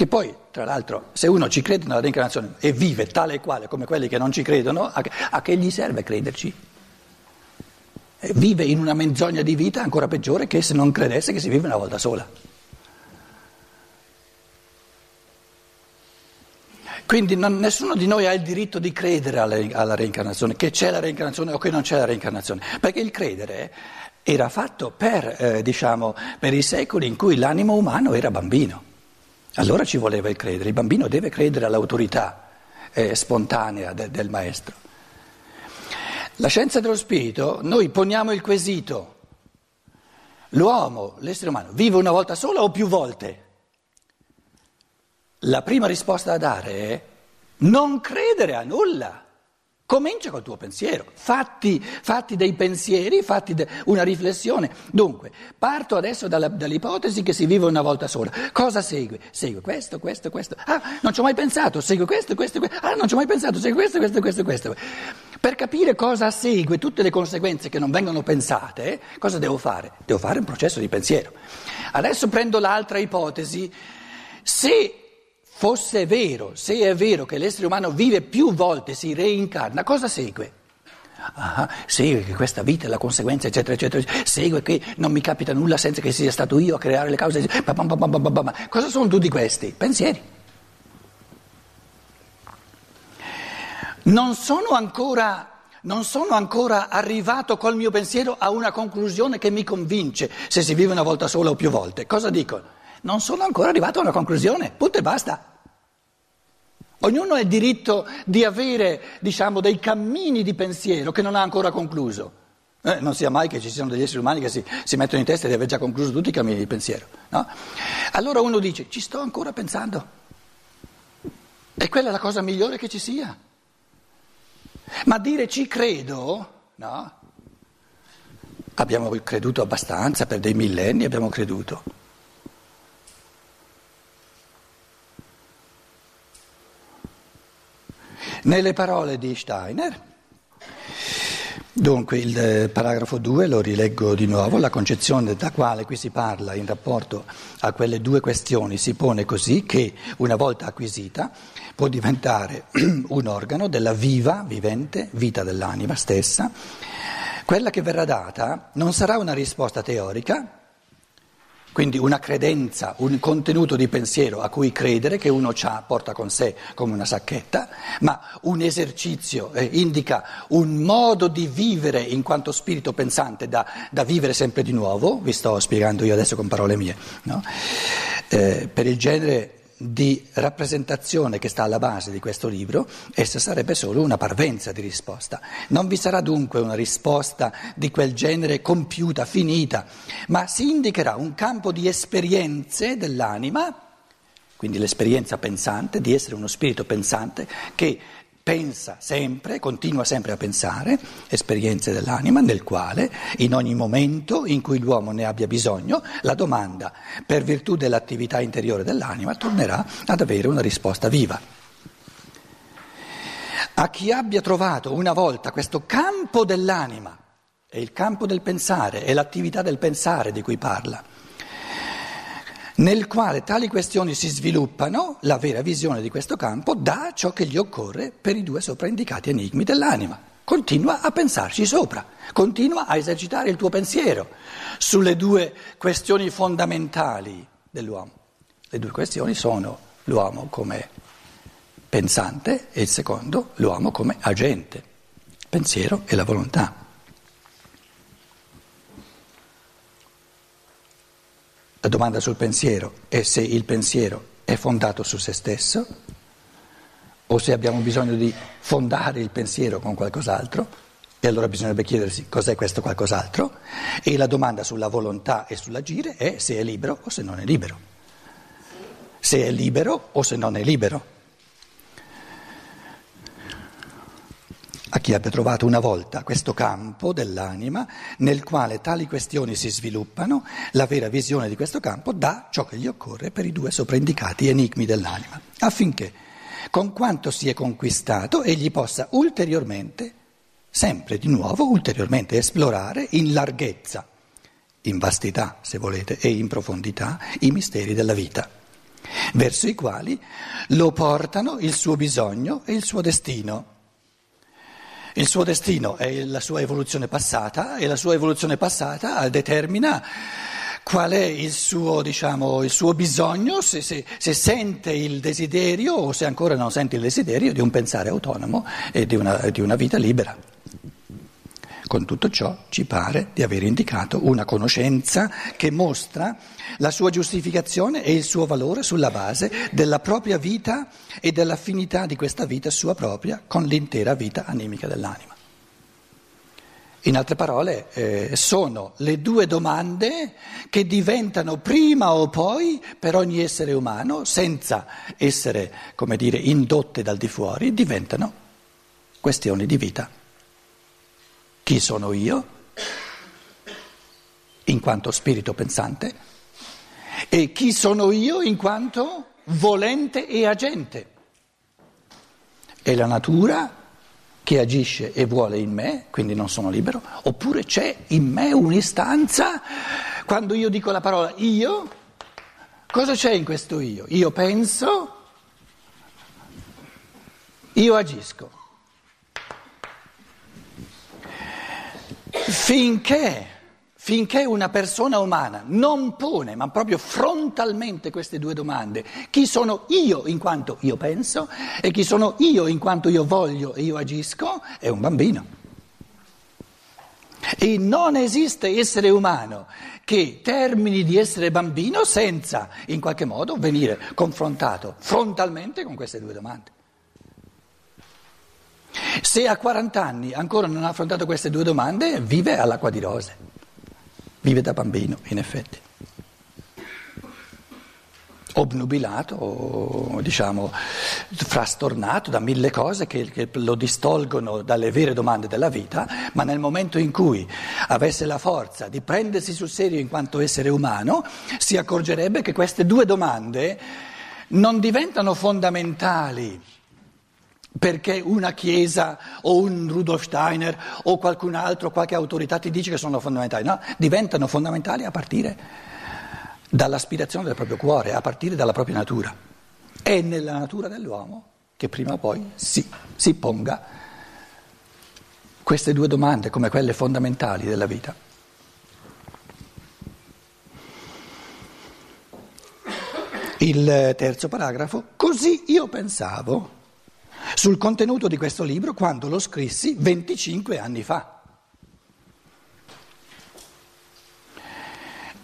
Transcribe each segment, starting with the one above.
Che poi, tra l'altro, se uno ci crede nella reincarnazione e vive tale e quale come quelli che non ci credono, a che, gli serve crederci? E vive in una menzogna di vita ancora peggiore che se non credesse che si vive una volta sola. Quindi non, nessuno di noi ha il diritto di credere alla, alla, reincarnazione, che c'è la reincarnazione o che non c'è la reincarnazione, perché il credere era fatto per, eh, diciamo, per i secoli in cui l'animo umano era bambino. Allora ci voleva il credere, il bambino deve credere all'autorità eh, spontanea de, del maestro. La scienza dello spirito, noi poniamo il quesito, l'uomo, l'essere umano, vive una volta sola o più volte? La prima risposta da dare è non credere a nulla. Comincia col tuo pensiero, fatti, fatti dei pensieri, fatti de, una riflessione. Dunque, parto adesso dall'ipotesi che si vive una volta sola. Cosa segue? Segue questo, questo, questo. Ah, non ci ho mai pensato, segue questo, questo, questo. Ah, non ci ho mai pensato, segue questo, questo, questo, questo. Per capire cosa segue, tutte le conseguenze che non vengono pensate, cosa devo fare? Devo fare un processo di pensiero. Adesso prendo l'altra ipotesi. Se fosse vero, se è vero che l'essere umano vive più volte, si reincarna, cosa segue? Ah, segue che questa vita è la conseguenza, eccetera, eccetera, segue che non mi capita nulla senza che sia stato io a creare le cause. Cosa sono tutti questi? Pensieri. Non sono ancora non sono ancora arrivato col mio pensiero a una conclusione che mi convince se si vive una volta sola o più volte. Cosa dico? Non sono ancora arrivato a una conclusione, punto e basta. Ognuno ha il diritto di avere, diciamo, dei cammini di pensiero che non ha ancora concluso. Eh, non sia mai che ci siano degli esseri umani che si, si, mettono in testa di aver già concluso tutti i cammini di pensiero. No? Allora uno dice, ci sto ancora pensando. E quella è la cosa migliore che ci sia. Ma dire ci credo, no? Abbiamo creduto abbastanza, per dei millenni abbiamo creduto. Nelle parole di Steiner, dunque il eh, paragrafo 2 lo rileggo di nuovo, la concezione da quale qui si parla in rapporto a quelle due questioni si pone così che una volta acquisita può diventare un organo della viva, vivente vita dell'anima stessa. Quella che verrà data non sarà una risposta teorica, quindi una credenza, un contenuto di pensiero a cui credere che uno ha, porta con sé come una sacchetta, ma un esercizio eh, indica un modo di vivere in quanto spirito pensante da, da, vivere sempre di nuovo, vi sto spiegando io adesso con parole mie, no? eh, per il genere di rappresentazione che sta alla base di questo libro, essa sarebbe solo una parvenza di risposta. Non vi sarà dunque una risposta di quel genere compiuta, finita, ma si indicherà un campo di esperienze dell'anima, quindi l'esperienza pensante, di essere uno spirito pensante che pensa sempre, continua sempre a pensare, esperienze dell'anima nel quale in ogni momento in cui l'uomo ne abbia bisogno, la domanda, per virtù dell'attività interiore dell'anima, tornerà ad avere una risposta viva. A chi abbia trovato una volta questo campo dell'anima, è il campo del pensare, è l'attività del pensare di cui parla, nel quale tali questioni si sviluppano, la vera visione di questo campo dà ciò che gli occorre per i due sopraindicati enigmi dell'anima. Continua a pensarci sopra, continua a esercitare il tuo pensiero sulle due questioni fondamentali dell'uomo. Le due questioni sono l'uomo come pensante e il secondo l'uomo come agente, pensiero e la volontà. La domanda sul pensiero è se il pensiero è fondato su se stesso o se abbiamo bisogno di fondare il pensiero con qualcos'altro e allora bisognerebbe chiedersi cos'è questo qualcos'altro e la domanda sulla volontà e sull'agire è se è libero o se non è libero. Se è libero o se non è libero. Chi abbia trovato una volta questo campo dell'anima nel quale tali questioni si sviluppano, la vera visione di questo campo dà ciò che gli occorre per i due sopraindicati enigmi dell'anima, affinché con quanto si è conquistato egli possa ulteriormente, sempre di nuovo, ulteriormente esplorare in larghezza, in vastità se volete, e in profondità i misteri della vita. verso i quali lo portano il suo bisogno e il suo destino. Il suo destino è la sua evoluzione passata e la sua evoluzione passata determina qual è il suo, diciamo, il suo bisogno, se, se, se, sente il desiderio o se ancora non sente il desiderio di un pensare autonomo e di una, di una vita libera. Con tutto ciò ci pare di aver indicato una conoscenza che mostra la sua giustificazione e il suo valore sulla base della propria vita e dell'affinità di questa vita sua propria con l'intera vita animica dell'anima. In altre parole, eh, sono le due domande che diventano prima o poi per ogni essere umano, senza essere, come dire, indotte dal di fuori, diventano questioni di vita. Chi sono io, in quanto spirito pensante, e chi sono io in quanto volente e agente. E la natura che agisce e vuole in me, quindi non sono libero, oppure c'è in me un'istanza, quando io dico la parola io, cosa c'è in questo io? Io penso, io agisco. Finché finché una persona umana non pone, ma proprio frontalmente queste due domande, chi sono io in quanto io penso e chi sono io in quanto io voglio e io agisco, è un bambino. E non esiste essere umano che termini di essere bambino senza in qualche modo venire confrontato frontalmente con queste due domande. Se a 40 anni ancora non ha affrontato queste due domande, vive all'acqua di rose. Vive da bambino, in effetti. Obnubilato, diciamo, frastornato da mille cose che, che lo distolgono dalle vere domande della vita, ma nel momento in cui avesse la forza di prendersi sul serio in quanto essere umano, si accorgerebbe che queste due domande non diventano fondamentali perché una chiesa o un Rudolf Steiner o qualcun altro, qualche autorità ti dice che sono fondamentali, no, diventano fondamentali a partire dall'aspirazione del proprio cuore, a partire dalla propria natura. È nella natura dell'uomo che prima o poi si, si ponga queste due domande come quelle fondamentali della vita. Il terzo paragrafo, così io pensavo sul contenuto di questo libro quando lo scrissi 25 anni fa.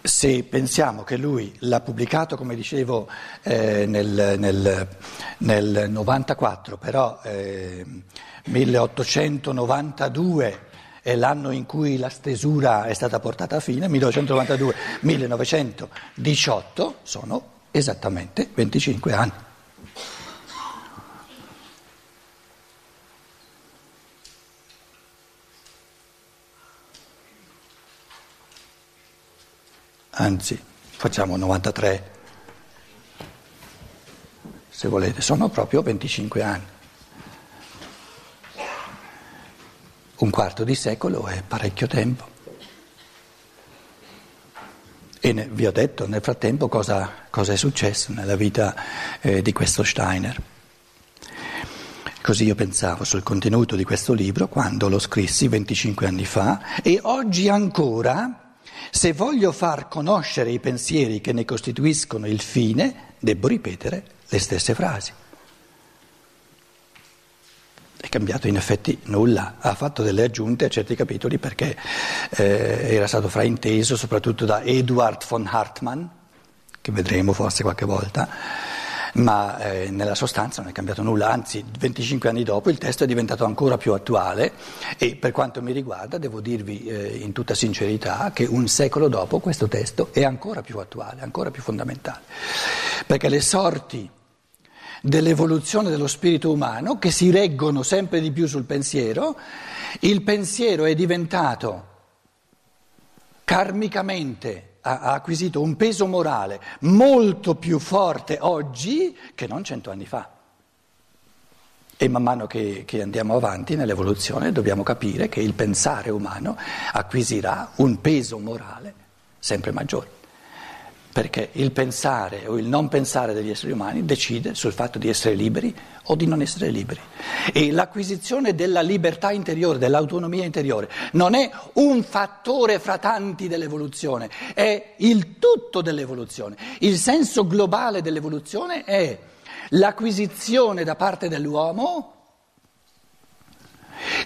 Se pensiamo che lui l'ha pubblicato, come dicevo, eh, nel, nel, nel, 94, però eh, 1892 è l'anno in cui la stesura è stata portata a fine, 1992-1918 sono esattamente 25 anni. Anzi facciamo 93, se volete, sono proprio 25 anni. Un quarto di secolo è parecchio tempo. E ne, vi ho detto nel frattempo cosa, cosa, è successo nella vita eh, di questo Steiner. Così io pensavo sul contenuto di questo libro quando lo scrissi 25 anni fa e oggi ancora se voglio far conoscere i pensieri che ne costituiscono il fine, devo ripetere le stesse frasi. È cambiato in effetti nulla, ha fatto delle aggiunte a certi capitoli perché eh, era stato frainteso soprattutto da Eduard von Hartmann, che vedremo forse qualche volta ma eh, nella sostanza non è cambiato nulla, anzi 25 anni dopo il testo è diventato ancora più attuale e per quanto mi riguarda devo dirvi eh, in tutta sincerità che un secolo dopo questo testo è ancora più attuale, ancora più fondamentale, perché le sorti dell'evoluzione dello spirito umano che si reggono sempre di più sul pensiero, il pensiero è diventato karmicamente ha, acquisito un peso morale molto più forte oggi che non cento anni fa. E man mano che, che, andiamo avanti nell'evoluzione dobbiamo capire che il pensare umano acquisirà un peso morale sempre maggiore. Perché il pensare o il non pensare degli esseri umani decide sul fatto di essere liberi o di non essere liberi. E l'acquisizione della libertà interiore, dell'autonomia interiore, non è un fattore fra tanti dell'evoluzione, è il tutto dell'evoluzione. Il senso globale dell'evoluzione è l'acquisizione da parte dell'uomo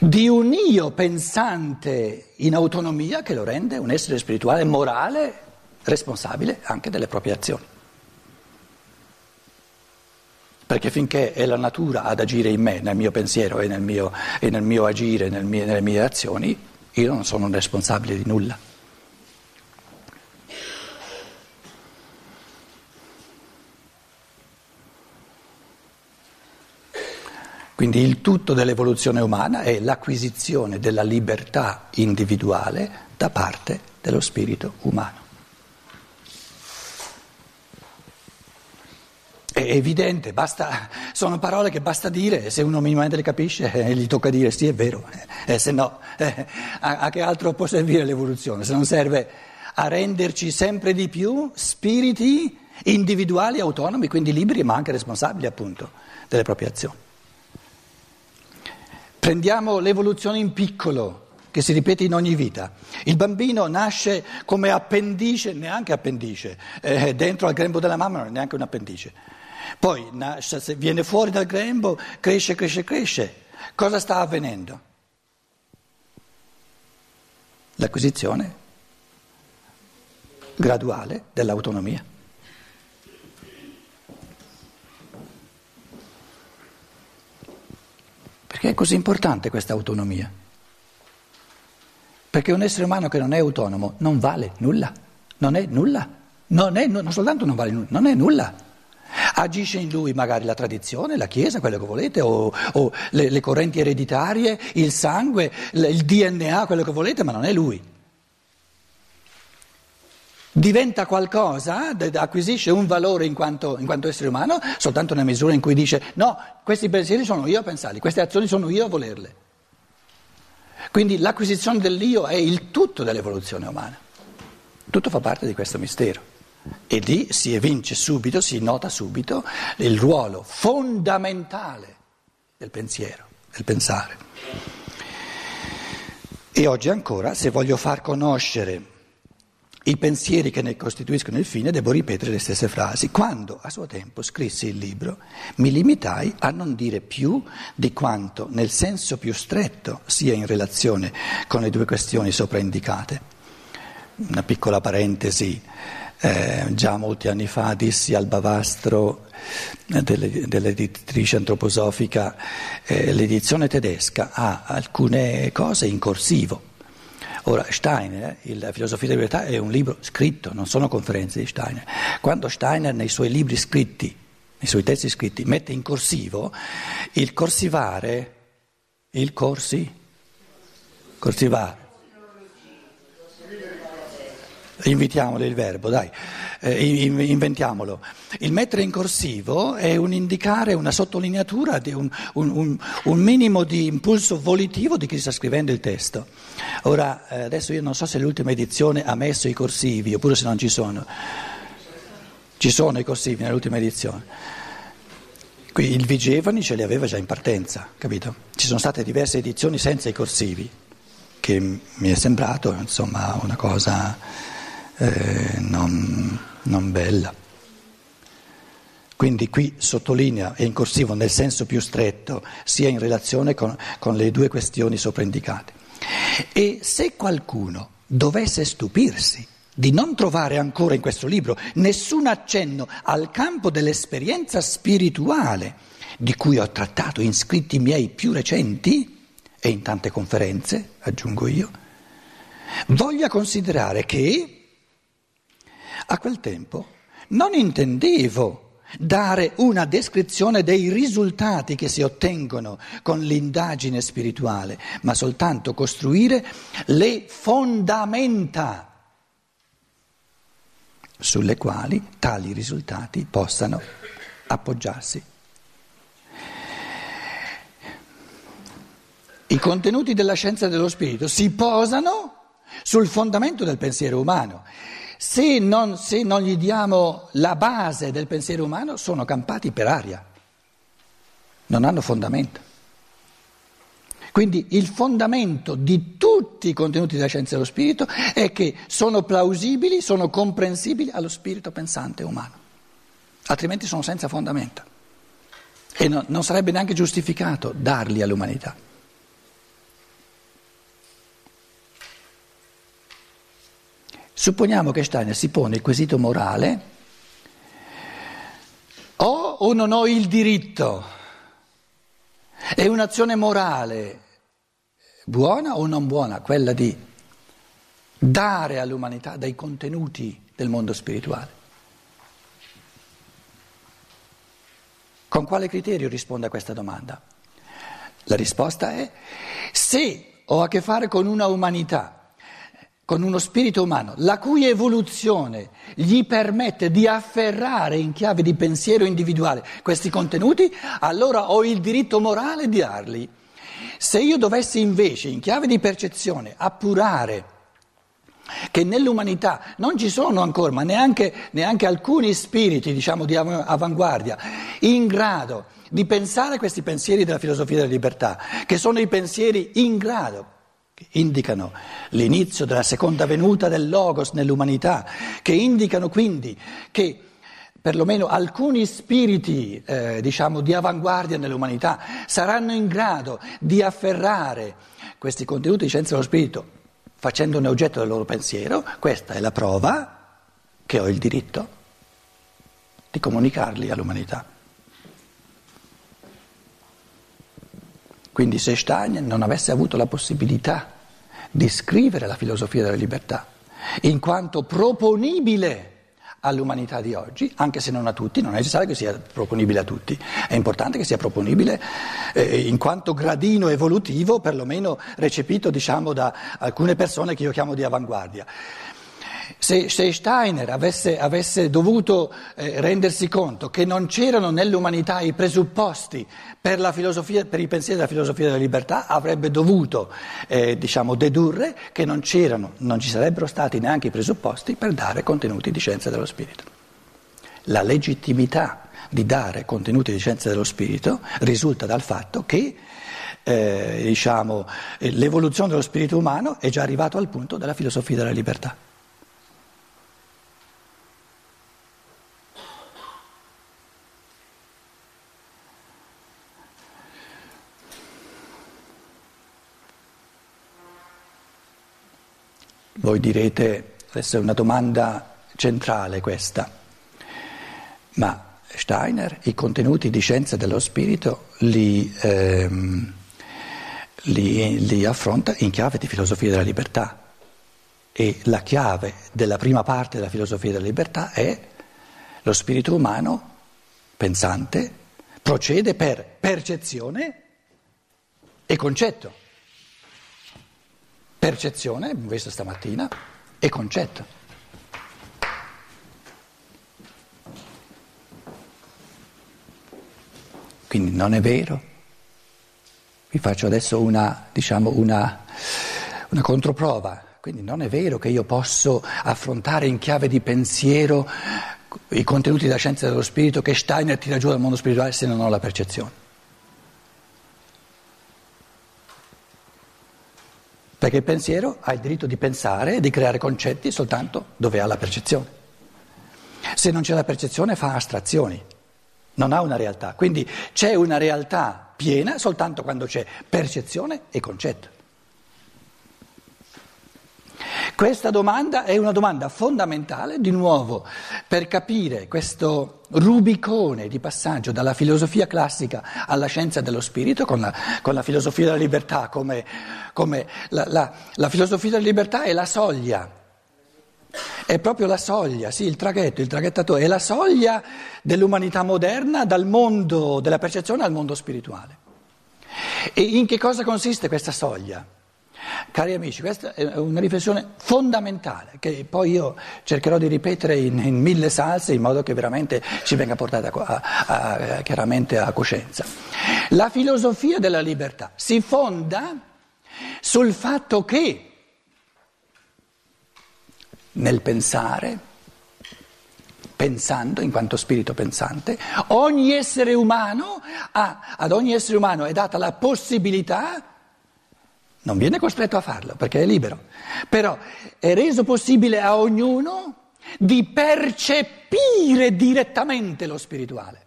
di un io pensante in autonomia che lo rende un essere spirituale morale responsabile anche delle proprie azioni. Perché finché è la natura ad agire in me, nel mio pensiero e nel mio, e nel mio agire, nel mie, nelle mie azioni, io non sono responsabile di nulla. Quindi il tutto dell'evoluzione umana è l'acquisizione della libertà individuale da parte dello spirito umano. Evidente, basta, sono parole che basta dire, se uno minimamente le capisce eh, gli tocca dire sì è vero, eh, se no eh, a, a che altro può servire l'evoluzione? Se non serve a renderci sempre di più spiriti individuali, autonomi, quindi liberi ma anche responsabili appunto delle proprie azioni. Prendiamo l'evoluzione in piccolo, che si ripete in ogni vita. Il bambino nasce come appendice, neanche appendice, eh, dentro al grembo della mamma non è neanche un appendice. Poi nasce, viene fuori dal grembo, cresce, cresce, cresce. Cosa sta avvenendo? L'acquisizione graduale dell'autonomia. Perché è così importante questa autonomia? Perché un essere umano che non è autonomo non vale nulla, non è nulla, non, è, non soltanto non vale nulla, non è nulla. Agisce in lui magari la tradizione, la Chiesa, quello che volete, o, o le, le, correnti ereditarie, il sangue, il DNA, quello che volete, ma non è lui. Diventa qualcosa, acquisisce un valore in quanto, in quanto essere umano soltanto nella misura in cui dice no, questi pensieri sono io a pensarli, queste azioni sono io a volerle. Quindi l'acquisizione dell'io è il tutto dell'evoluzione umana. Tutto fa parte di questo mistero. E lì si evince subito, si nota subito il ruolo fondamentale del pensiero, del pensare. E oggi ancora, se voglio far conoscere i pensieri che ne costituiscono il fine, devo ripetere le stesse frasi. Quando a suo tempo scrissi il libro, mi limitai a non dire più di quanto nel senso più stretto sia in relazione con le due questioni sopra indicate. Una piccola parentesi. Eh, già molti anni fa dissi al Bavastro eh, delle, dell'editrice antroposofica eh, l'edizione tedesca ha alcune cose in corsivo. Ora Steiner, La filosofia della libertà, è un libro scritto, non sono conferenze di Steiner. Quando Steiner nei suoi libri scritti, nei suoi testi scritti, mette in corsivo, il corsivare, il corsi, corsivare, invitiamolo il verbo, dai, eh, inventiamolo. Il mettere in corsivo è un indicare una sottolineatura un, un, un, un, minimo di impulso volitivo di chi sta scrivendo il testo. Ora, eh, adesso io non so se l'ultima edizione ha messo i corsivi oppure se non ci sono. Ci sono i corsivi nell'ultima edizione. Qui il Vigevani ce li aveva già in partenza, capito? Ci sono state diverse edizioni senza i corsivi, che mi è sembrato insomma una cosa eh, non, non bella. Quindi qui sottolinea, è in corsivo nel senso più stretto, sia in relazione con, con le due questioni sopraindicate. E se qualcuno dovesse stupirsi di non trovare ancora in questo libro nessun accenno al campo dell'esperienza spirituale di cui ho trattato in scritti miei più recenti e in tante conferenze, aggiungo io, voglia considerare che a quel tempo non intendevo dare una descrizione dei risultati che si ottengono con l'indagine spirituale, ma soltanto costruire le fondamenta sulle quali tali risultati possano appoggiarsi. I contenuti della scienza dello spirito si posano sul fondamento del pensiero umano Se non, se non gli diamo la base del pensiero umano, sono campati per aria, non hanno fondamento. Quindi il fondamento di tutti i contenuti della scienza dello spirito è che sono plausibili, sono comprensibili allo spirito pensante umano, altrimenti sono senza fondamento e no, non sarebbe neanche giustificato darli all'umanità. Supponiamo che Steiner si pone il quesito morale, ho o non ho il diritto è un'azione morale buona o non buona quella di dare all'umanità dei contenuti del mondo spirituale? Con quale criterio risponde a questa domanda? La risposta è se ho a che fare con una umanità con uno spirito umano, la cui evoluzione gli permette di afferrare in chiave di pensiero individuale questi contenuti, allora ho il diritto morale di darli. Se io dovessi invece, in chiave di percezione, appurare che nell'umanità non ci sono ancora, ma neanche, neanche alcuni spiriti, diciamo, di avanguardia, in grado di pensare questi pensieri della filosofia della libertà, che sono i pensieri in grado indicano l'inizio della seconda venuta del Logos nell'umanità, che indicano quindi che perlomeno alcuni spiriti eh, diciamo, di avanguardia nell'umanità saranno in grado di afferrare questi contenuti di scienza dello spirito facendone oggetto del loro pensiero, questa è la prova che ho il diritto di comunicarli all'umanità. Quindi se Stein non avesse avuto la possibilità di scrivere la filosofia della libertà, in quanto proponibile all'umanità di oggi, anche se non a tutti, non è necessario che sia proponibile a tutti, è importante che sia proponibile eh, in quanto gradino evolutivo, perlomeno recepito diciamo, da alcune persone che io chiamo di avanguardia. Se, se Steiner avesse, avesse dovuto eh, rendersi conto che non c'erano nell'umanità i presupposti per, per, i pensieri della filosofia della libertà, avrebbe dovuto eh, diciamo, dedurre che non non ci sarebbero stati neanche i presupposti per dare contenuti di scienza dello spirito. La legittimità di dare contenuti di scienza dello spirito risulta dal fatto che eh, diciamo, l'evoluzione dello spirito umano è già arrivato al punto della filosofia della libertà. Voi direte, adesso è una domanda centrale questa, ma Steiner i contenuti di scienza dello spirito li, ehm, li, li affronta in chiave di filosofia della libertà e la chiave della prima parte della filosofia della libertà è lo spirito umano pensante procede per percezione e concetto. Percezione, abbiamo visto stamattina, e concetto. Quindi non è vero. Vi faccio adesso una, diciamo, una, una controprova. Quindi non è vero che io posso affrontare in chiave di pensiero i contenuti della scienza dello spirito che Steiner tira giù dal mondo spirituale se non ho la percezione. Perché il pensiero ha il diritto di pensare e di creare concetti soltanto dove ha la percezione. Se non c'è la percezione fa astrazioni, non ha una realtà. Quindi c'è una realtà piena soltanto quando c'è percezione e concetto. Questa domanda è una domanda fondamentale, di nuovo, per capire questo rubicone di passaggio dalla filosofia classica alla scienza dello spirito, con la, con la filosofia della libertà, come, come la, la, la filosofia della libertà è la soglia, è proprio la soglia, sì, il traghetto, il traghettatore, è la soglia dell'umanità moderna dal mondo della percezione al mondo spirituale. E in che cosa consiste questa soglia? Cari amici, questa è una riflessione fondamentale che poi io cercherò di ripetere in, in mille salse in modo che veramente ci venga portata a, a, a, chiaramente a coscienza. La filosofia della libertà si fonda sul fatto che nel pensare, pensando in quanto spirito pensante, ogni essere umano ha, ad ogni essere umano è data la possibilità, non viene costretto a farlo perché è libero, però è reso possibile a ognuno di percepire direttamente lo spirituale.